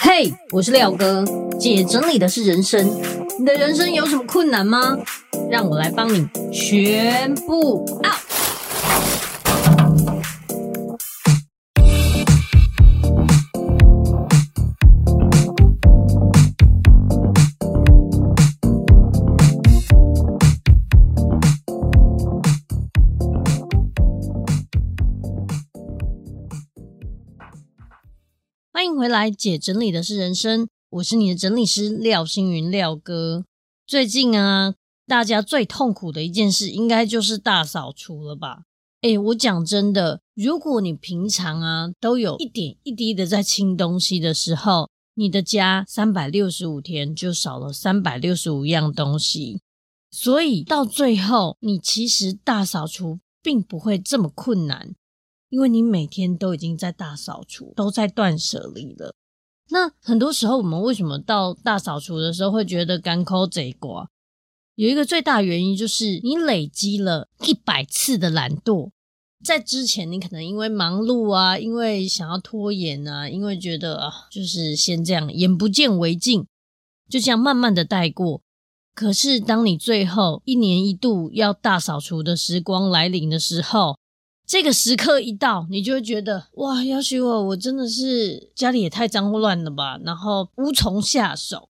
嘿我是廖哥，姐整理的是人生，你的人生有什么困难吗？让我来帮你全部 out。回来，姐整理的是人生，我是你的整理师廖星云廖哥。最近啊，大家最痛苦的一件事，应该就是大扫除了吧？诶，我讲真的，如果你平常啊都有一点一滴的在清东西的时候，你的家三百六十五天就少了三百六十五样东西，所以到最后，你其实大扫除并不会这么困难。因为你每天都已经在大扫除，都在断舍离了。那很多时候，我们为什么到大扫除的时候会觉得甘苦贼寡？有一个最大原因就是你累积了一百次的懒惰。在之前，你可能因为忙碌啊，因为想要拖延啊，因为觉得啊，就是先这样，眼不见为净，就这样慢慢的带过。可是，当你最后一年一度要大扫除的时光来临的时候，这个时刻一到，你就会觉得哇，要许我，我真的是家里也太脏乱了吧，然后无从下手。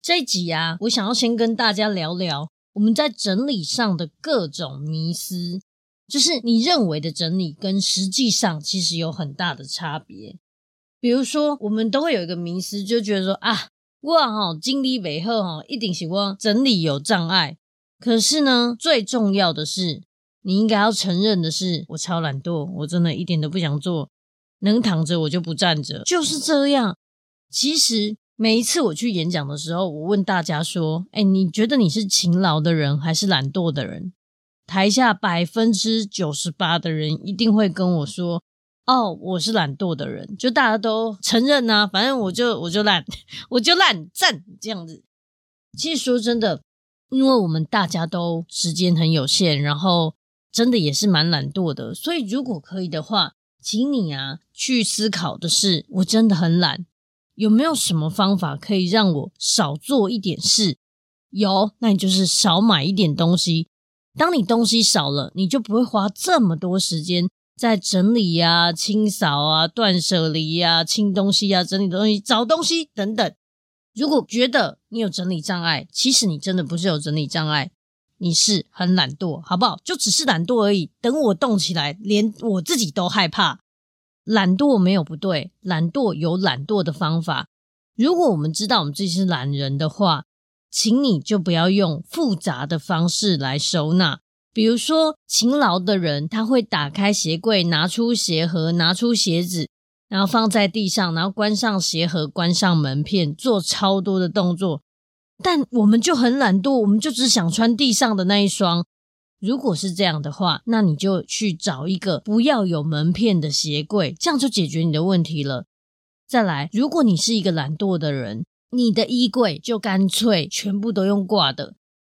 这一集啊，我想要先跟大家聊聊我们在整理上的各种迷思，就是你认为的整理跟实际上其实有很大的差别。比如说，我们都会有一个迷思，就觉得说啊，我哈经理背后哈一定是我整理有障碍。可是呢，最重要的是。你应该要承认的是，我超懒惰，我真的一点都不想做，能躺着我就不站着，就是这样。其实每一次我去演讲的时候，我问大家说：“哎，你觉得你是勤劳的人还是懒惰的人？”台下百分之九十八的人一定会跟我说：“哦，我是懒惰的人。”就大家都承认呐，反正我就我就懒，我就懒站这样子。其实说真的，因为我们大家都时间很有限，然后。真的也是蛮懒惰的，所以如果可以的话，请你啊去思考的是，我真的很懒，有没有什么方法可以让我少做一点事？有，那你就是少买一点东西。当你东西少了，你就不会花这么多时间在整理呀、清扫啊、断舍离呀、清东西呀、整理东西、找东西等等。如果觉得你有整理障碍，其实你真的不是有整理障碍。你是很懒惰，好不好？就只是懒惰而已。等我动起来，连我自己都害怕。懒惰没有不对，懒惰有懒惰的方法。如果我们知道我们自己是懒人的话，请你就不要用复杂的方式来收纳。比如说，勤劳的人他会打开鞋柜，拿出鞋盒，拿出鞋子，然后放在地上，然后关上鞋盒，关上门片，做超多的动作。但我们就很懒惰，我们就只想穿地上的那一双。如果是这样的话，那你就去找一个不要有门片的鞋柜，这样就解决你的问题了。再来，如果你是一个懒惰的人，你的衣柜就干脆全部都用挂的，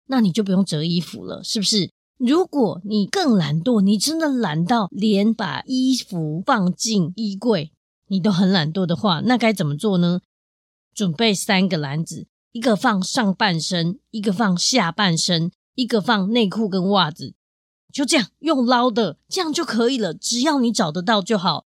那你就不用折衣服了，是不是？如果你更懒惰，你真的懒到连把衣服放进衣柜你都很懒惰的话，那该怎么做呢？准备三个篮子。一个放上半身，一个放下半身，一个放内裤跟袜子，就这样用捞的，这样就可以了。只要你找得到就好，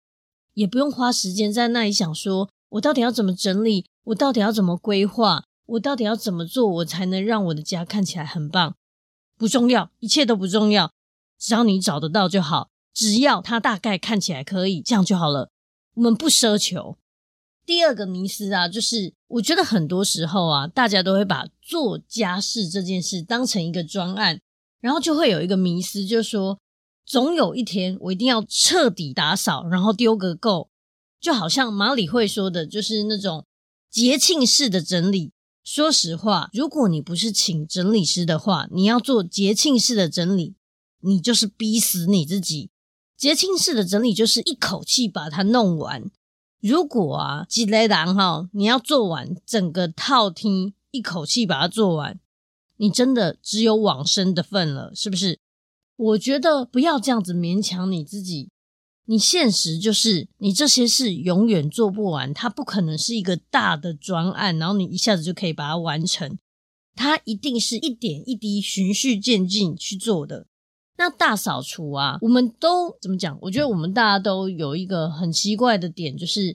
也不用花时间在那里想说，我到底要怎么整理，我到底要怎么规划，我到底要怎么做，我才能让我的家看起来很棒。不重要，一切都不重要，只要你找得到就好，只要它大概看起来可以，这样就好了。我们不奢求。第二个迷思啊，就是我觉得很多时候啊，大家都会把做家事这件事当成一个专案，然后就会有一个迷思，就是说总有一天我一定要彻底打扫，然后丢个够，就好像马里会说的，就是那种节庆式的整理。说实话，如果你不是请整理师的话，你要做节庆式的整理，你就是逼死你自己。节庆式的整理就是一口气把它弄完。如果啊，积雷狼哈，你要做完整个套厅，一口气把它做完，你真的只有往生的份了，是不是？我觉得不要这样子勉强你自己，你现实就是你这些事永远做不完，它不可能是一个大的专案，然后你一下子就可以把它完成。它一定是一点一滴循序渐进去做的。那大扫除啊，我们都怎么讲？我觉得我们大家都有一个很奇怪的点，就是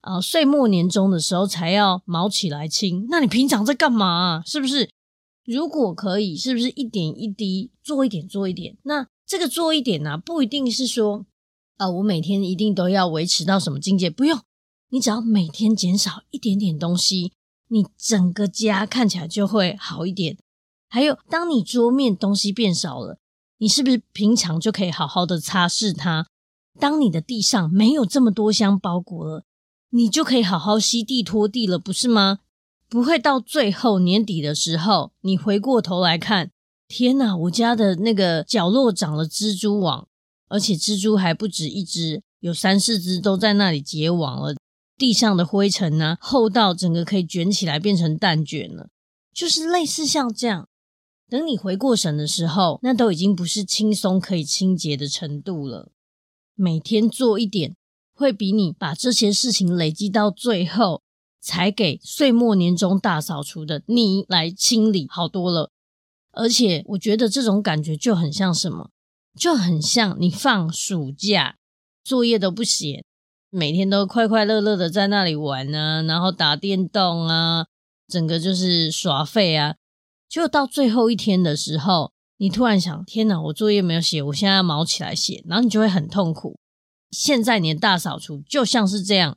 啊，岁末年终的时候才要毛起来清。那你平常在干嘛啊？是不是？如果可以，是不是一点一滴做一点做一点？那这个做一点呢，不一定是说啊，我每天一定都要维持到什么境界，不用，你只要每天减少一点点东西。你整个家看起来就会好一点。还有，当你桌面东西变少了，你是不是平常就可以好好的擦拭它？当你的地上没有这么多箱包裹了，你就可以好好吸地拖地了，不是吗？不会到最后年底的时候，你回过头来看，天哪，我家的那个角落长了蜘蛛网，而且蜘蛛还不止一只，有三四只都在那里结网了。地上的灰尘呢，厚到整个可以卷起来变成蛋卷了，就是类似像这样。等你回过神的时候，那都已经不是轻松可以清洁的程度了。每天做一点，会比你把这些事情累积到最后才给岁末年终大扫除的你来清理好多了。而且我觉得这种感觉就很像什么，就很像你放暑假，作业都不写。每天都快快乐乐的在那里玩啊，然后打电动啊，整个就是耍废啊。就到最后一天的时候，你突然想：天哪，我作业没有写，我现在要卯起来写，然后你就会很痛苦。现在你的大扫除就像是这样，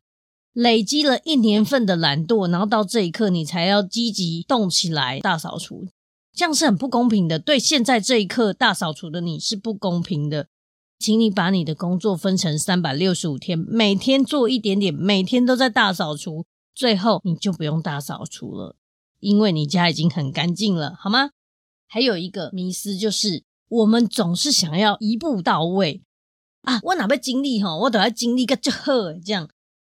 累积了一年份的懒惰，然后到这一刻你才要积极动起来大扫除，这样是很不公平的。对现在这一刻大扫除的你是不公平的。请你把你的工作分成三百六十五天，每天做一点点，每天都在大扫除，最后你就不用大扫除了，因为你家已经很干净了，好吗？还有一个迷思就是，我们总是想要一步到位啊！我哪边经历哈，我都要经历个就好，这样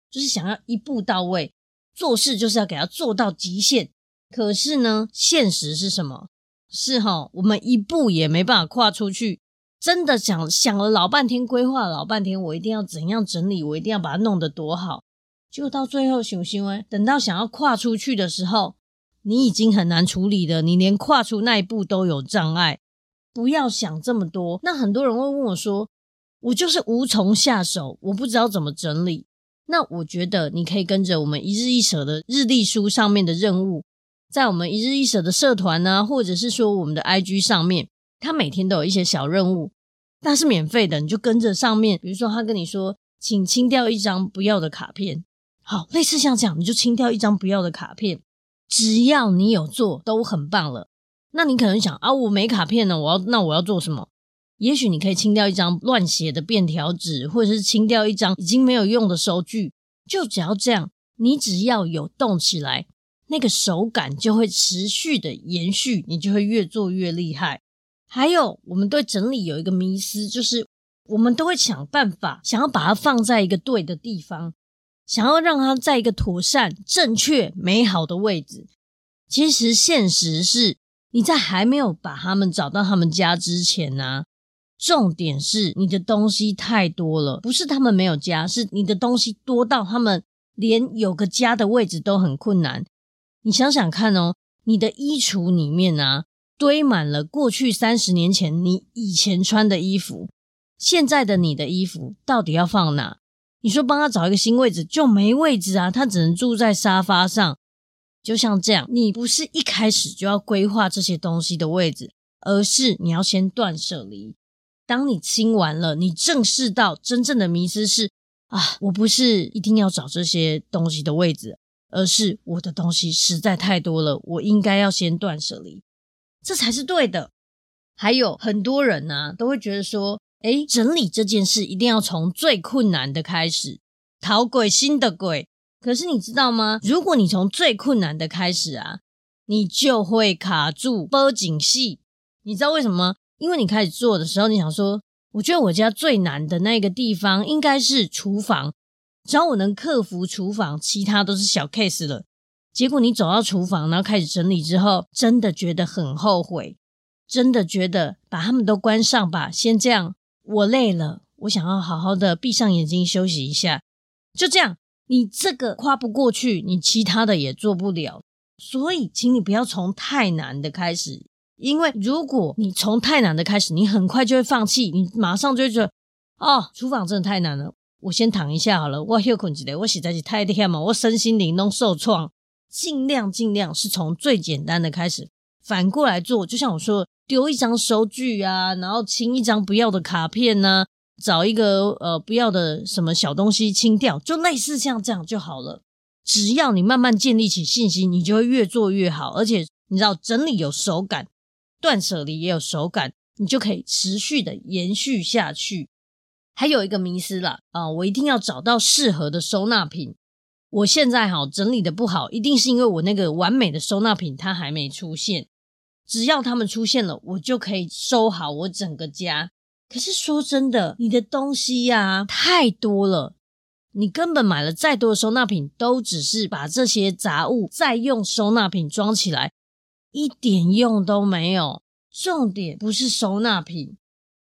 就是想要一步到位，做事就是要给它做到极限。可是呢，现实是什么？是哈，我们一步也没办法跨出去。真的想想了老半天，规划了老半天，我一定要怎样整理，我一定要把它弄得多好。结果到最后，行不行？哎，等到想要跨出去的时候，你已经很难处理了，你连跨出那一步都有障碍。不要想这么多。那很多人会问我说：“我就是无从下手，我不知道怎么整理。”那我觉得你可以跟着我们一日一舍的日历书上面的任务，在我们一日一舍的社团呢，或者是说我们的 IG 上面。他每天都有一些小任务，那是免费的，你就跟着上面。比如说，他跟你说，请清掉一张不要的卡片，好，类似像这样，你就清掉一张不要的卡片。只要你有做，都很棒了。那你可能想啊，我没卡片呢，我要那我要做什么？也许你可以清掉一张乱写的便条纸，或者是清掉一张已经没有用的收据。就只要这样，你只要有动起来，那个手感就会持续的延续，你就会越做越厉害。还有，我们对整理有一个迷思，就是我们都会想办法，想要把它放在一个对的地方，想要让它在一个妥善、正确、美好的位置。其实现实是，你在还没有把他们找到他们家之前呢，重点是你的东西太多了，不是他们没有家，是你的东西多到他们连有个家的位置都很困难。你想想看哦，你的衣橱里面啊。堆满了过去三十年前你以前穿的衣服，现在的你的衣服到底要放哪？你说帮他找一个新位置就没位置啊，他只能住在沙发上。就像这样，你不是一开始就要规划这些东西的位置，而是你要先断舍离。当你清完了，你正视到真正的迷失是啊，我不是一定要找这些东西的位置，而是我的东西实在太多了，我应该要先断舍离。这才是对的。还有很多人呢、都会觉得说，诶，整理这件事一定要从最困难的开始，讨鬼心的鬼。可是你知道吗？如果你从最困难的开始啊，你就会卡住报警系。你知道为什么吗？因为你开始做的时候，你想说，我觉得我家最难的那个地方应该是厨房，只要我能克服厨房，其他都是小 case 了。结果你走到厨房，然后开始整理之后，真的觉得很后悔，真的觉得把他们都关上吧。先这样，我累了，我想要好好的闭上眼睛休息一下。就这样，你这个跨不过去，你其他的也做不了。所以，请你不要从太难的开始，因为如果你从太难的开始，你很快就会放弃，你马上就会觉得，哦，厨房真的太难了，我先躺一下好了。我休困一下，我实在是太累嘛，我身心灵都受创。尽量尽量是从最简单的开始，反过来做。就像我说，丢一张收据啊，然后清一张不要的卡片呢、啊，找一个呃不要的什么小东西清掉，就类似像这样就好了。只要你慢慢建立起信心，你就会越做越好。而且你知道，整理有手感，断舍离也有手感，你就可以持续的延续下去。还有一个迷思啦，啊、我一定要找到适合的收纳品。我现在哈整理的不好，一定是因为我那个完美的收纳品它还没出现。只要他们出现了，我就可以收好我整个家。可是说真的，你的东西呀太多了，你根本买了再多的收纳品，都只是把这些杂物再用收纳品装起来，一点用都没有。重点不是收纳品，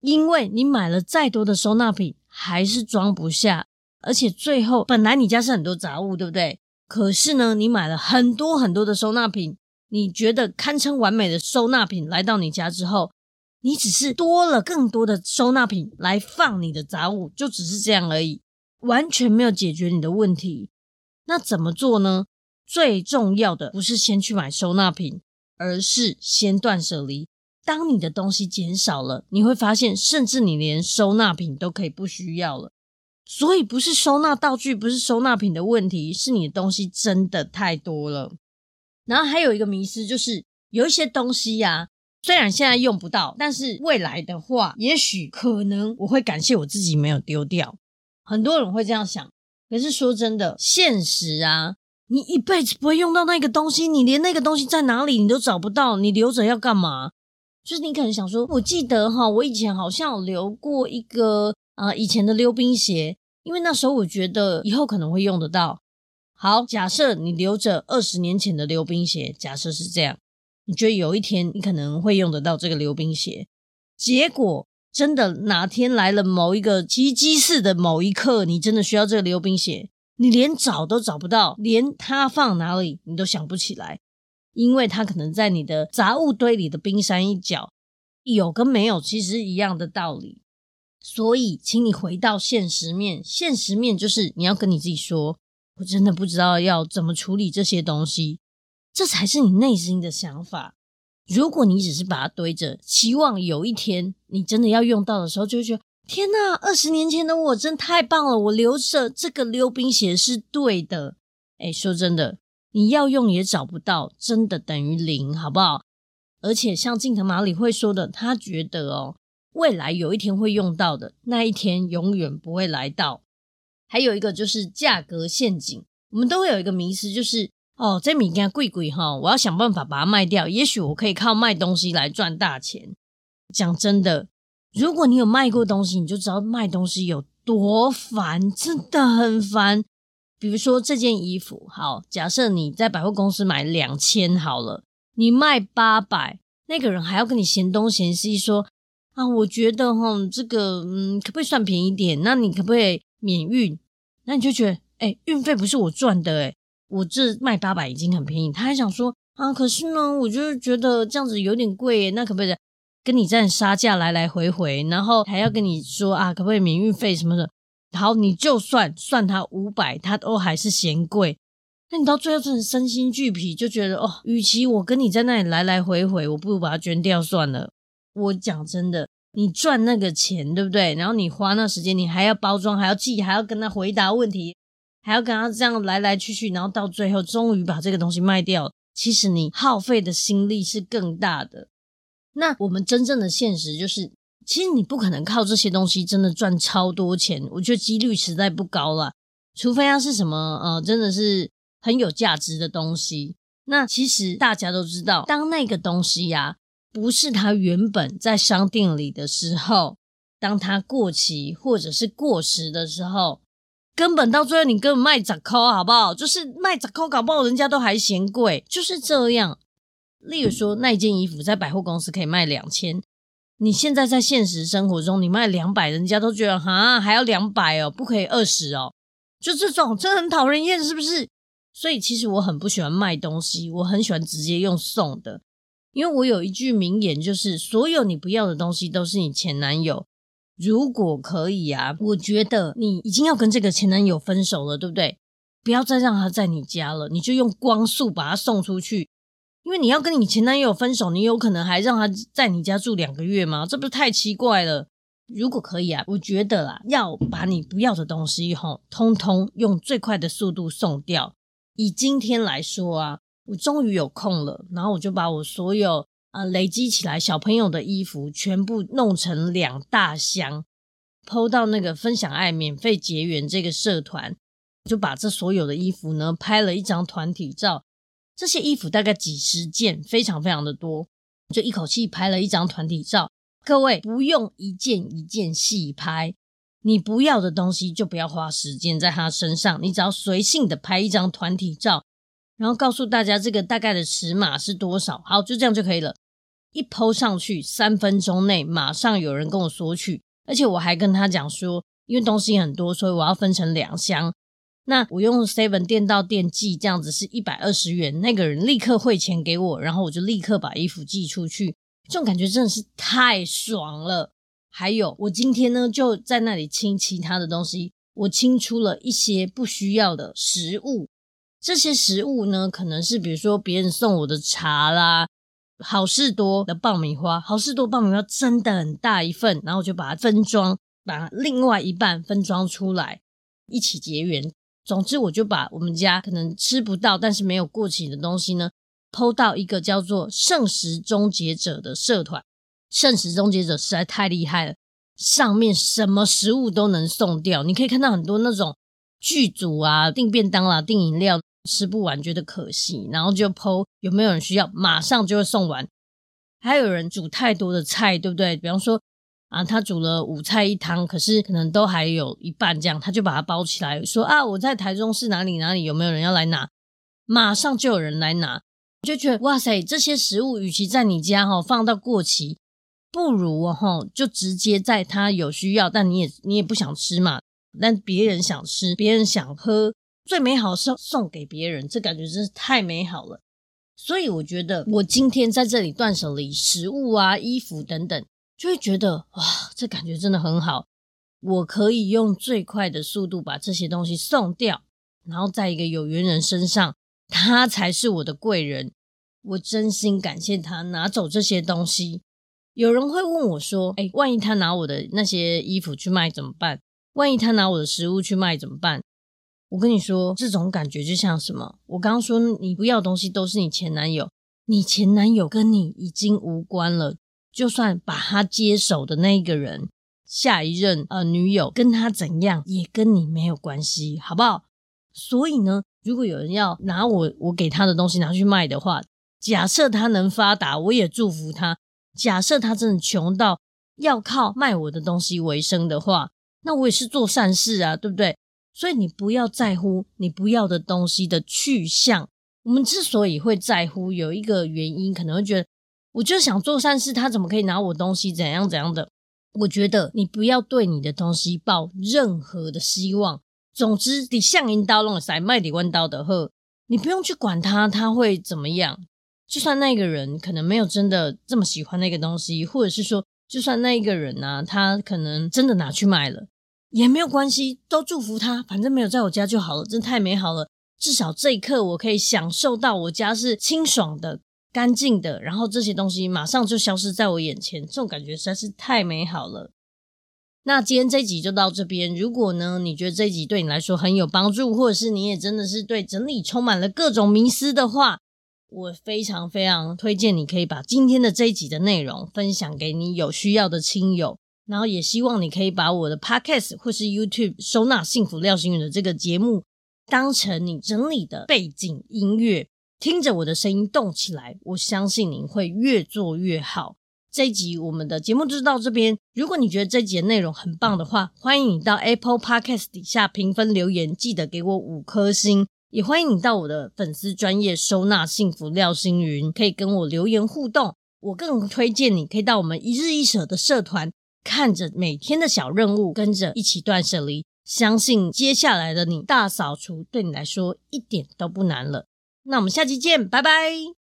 因为你买了再多的收纳品，还是装不下。而且最后，本来你家是很多杂物，对不对？可是呢，你买了很多很多的收纳品，你觉得堪称完美的收纳品来到你家之后，你只是多了更多的收纳品来放你的杂物，就只是这样而已，完全没有解决你的问题。那怎么做呢？最重要的不是先去买收纳品，而是先断舍离。当你的东西减少了，你会发现，甚至你连收纳品都可以不需要了。所以不是收纳道具，不是收纳品的问题，是你的东西真的太多了。然后还有一个迷思，就是有一些东西呀、啊，虽然现在用不到，但是未来的话，也许可能我会感谢我自己没有丢掉。很多人会这样想，可是说真的，现实啊，你一辈子不会用到那个东西，你连那个东西在哪里你都找不到，你留着要干嘛？就是你可能想说，我记得哈，我以前好像有留过一个。啊、以前的溜冰鞋，因为那时候我觉得以后可能会用得到。好，假设你留着二十年前的溜冰鞋，假设是这样，你觉得有一天你可能会用得到这个溜冰鞋，结果真的哪天来了某一个奇迹似的某一刻，你真的需要这个溜冰鞋，你连找都找不到，连它放哪里你都想不起来，因为它可能在你的杂物堆里的冰山一角，有跟没有其实一样的道理。所以，请你回到现实面。现实面就是你要跟你自己说：“我真的不知道要怎么处理这些东西。”这才是你内心的想法。如果你只是把它堆着，期望有一天你真的要用到的时候，就会觉得：“天哪，二十年前的我真太棒了！我留着这个溜冰鞋是对的。”哎，说真的，你要用也找不到，真的等于零，好不好？而且像近藤麻里会说的，他觉得哦。未来有一天会用到的那一天永远不会来到。还有一个就是价格陷阱，我们都会有一个迷思，就是哦，这米给贵贵哈，我要想办法把它卖掉，也许我可以靠卖东西来赚大钱。讲真的，如果你有卖过东西，你就知道卖东西有多烦，真的很烦。比如说这件衣服，好，假设你在百货公司买两千好了，你卖八百，那个人还要跟你嫌东嫌西说。啊，我觉得哈，这个嗯，可不可以算便宜点？那你可不可以免运？那你就觉得，哎，运费不是我赚的，哎，我这卖八百已经很便宜。他还想说，啊，可是呢，我就是觉得这样子有点贵，那可不可以跟你这样杀价来来回回？然后还要跟你说啊，可不可以免运费什么的？好，你就算算他五百，他都还是嫌贵。那你到最后真的身心俱疲，就觉得哦，与其我跟你在那里来来回回，我不如把它捐掉算了。我讲真的，你赚那个钱，对不对？然后你花那时间，你还要包装，还要寄，还要跟他回答问题，还要跟他这样来来去去，然后到最后终于把这个东西卖掉。其实你耗费的心力是更大的。那我们真正的现实就是，其实你不可能靠这些东西真的赚超多钱。我觉得几率实在不高了，除非它是什么呃，真的是很有价值的东西。那其实大家都知道，当那个东西呀、不是他原本在商店里的时候，当他过期或者是过时的时候，根本到最后你根本卖折扣，好不好？就是卖折扣，搞不好人家都还嫌贵，就是这样。例如说，那件衣服在百货公司可以卖两千，你现在在现实生活中，你卖两百，人家都觉得哈还要两百哦，不可以二十哦，就这种真的很讨人厌，是不是？所以其实我很不喜欢卖东西，我很喜欢直接用送的，因为我有一句名言，就是所有你不要的东西都是你前男友。如果可以啊，我觉得你已经要跟这个前男友分手了，对不对？不要再让他在你家了，你就用光速把他送出去。因为你要跟你前男友分手，你有可能还让他在你家住两个月吗？这不是太奇怪了？如果可以啊，我觉得啊，要把你不要的东西吼，通通用最快的速度送掉。以今天来说啊，我终于有空了，然后我就把我所有啊累积起来小朋友的衣服全部弄成两大箱，PO 到那个分享爱免费结缘这个社团，就把这所有的衣服呢拍了一张团体照。这些衣服大概几十件，非常非常的多，就一口气拍了一张团体照。各位不用一件一件细拍，你不要的东西就不要花时间在他身上，你只要随性的拍一张团体照，然后告诉大家这个大概的尺码是多少，好，就这样就可以了。一 po 上去，三分钟内马上有人跟我索取，而且我还跟他讲说，因为东西很多，所以我要分成两箱。那我用 Seven 电到店寄这样子是一百二十元，那个人立刻汇钱给我，然后我就立刻把衣服寄出去，这种感觉真的是太爽了。还有，我今天呢就在那里清其他的东西，我清出了一些不需要的食物，这些食物呢可能是比如说别人送我的茶啦，好事多的爆米花，好事多爆米花真的很大一份，然后我就把它分装，把另外一半分装出来，一起结缘。总之，我就把我们家可能吃不到，但是没有过期的东西呢抛到一个叫做“圣食终结者”的社团。圣食终结者实在太厉害了，上面什么食物都能送掉。你可以看到很多那种剧组啊，订便当啦、订饮料吃不完，觉得可惜，然后就 PO 有没有人需要，马上就会送完。还有人煮太多的菜，对不对？比方说。啊，他煮了五菜一汤，可是可能都还有一半这样，他就把它包起来，说啊，我在台中市哪里哪里有没有人要来拿？马上就有人来拿，就觉得哇塞，这些食物与其在你家哈放到过期，不如哈就直接在他有需要，但你也你也不想吃嘛，但别人想吃，别人想喝，最美好是送给别人，这感觉真是太美好了。所以我觉得我今天在这里断舍离食物啊、衣服等等。就会觉得哇，这感觉真的很好。我可以用最快的速度把这些东西送掉，然后在一个有缘人身上，他才是我的贵人。我真心感谢他拿走这些东西。有人会问我说：“哎，万一他拿我的那些衣服去卖怎么办？万一他拿我的食物去卖怎么办？”我跟你说，这种感觉就像什么？我刚刚说你不要东西都是你前男友，你前男友跟你已经无关了。就算把他接手的那个人，下一任呃女友跟他怎样，也跟你没有关系，好不好？所以呢，如果有人要拿我我给他的东西拿去卖的话，假设他能发达，我也祝福他。假设他真的穷到要靠卖我的东西为生的话，那我也是做善事啊，对不对？所以你不要在乎你不要的东西的去向。我们之所以会在乎，有一个原因，可能会觉得。我就想做善事，他怎么可以拿我东西？怎样怎样的？我觉得你不要对你的东西抱任何的希望。总之，你像银刀弄塞卖你弯刀的货，你不用去管他，他会怎么样？就算那个人可能没有真的这么喜欢那个东西，或者是说，就算那一个人呢、他可能真的拿去卖了，也没有关系，都祝福他，反正没有在我家就好了，真太美好了。至少这一刻，我可以享受到我家是清爽的。干净的，然后这些东西马上就消失在我眼前，这种感觉实在是太美好了。那今天这集就到这边。如果呢，你觉得这集对你来说很有帮助，或者是你也真的是对整理充满了各种迷思的话，我非常非常推荐你可以把今天的这一集的内容分享给你有需要的亲友，然后也希望你可以把我的 Podcast 或是 YouTube 收纳幸福廖星宇的这个节目当成你整理的背景音乐。听着我的声音动起来，我相信你会越做越好。这一集我们的节目就到这边。如果你觉得这集的内容很棒的话，欢迎你到 Apple Podcast 底下评分留言，记得给我五颗星。也欢迎你到我的粉丝专业收纳幸福廖星云，可以跟我留言互动。我更推荐你可以到我们一日一舍的社团，看着每天的小任务，跟着一起断舍离。相信接下来的你大扫除对你来说一点都不难了。那我们下期见，拜拜。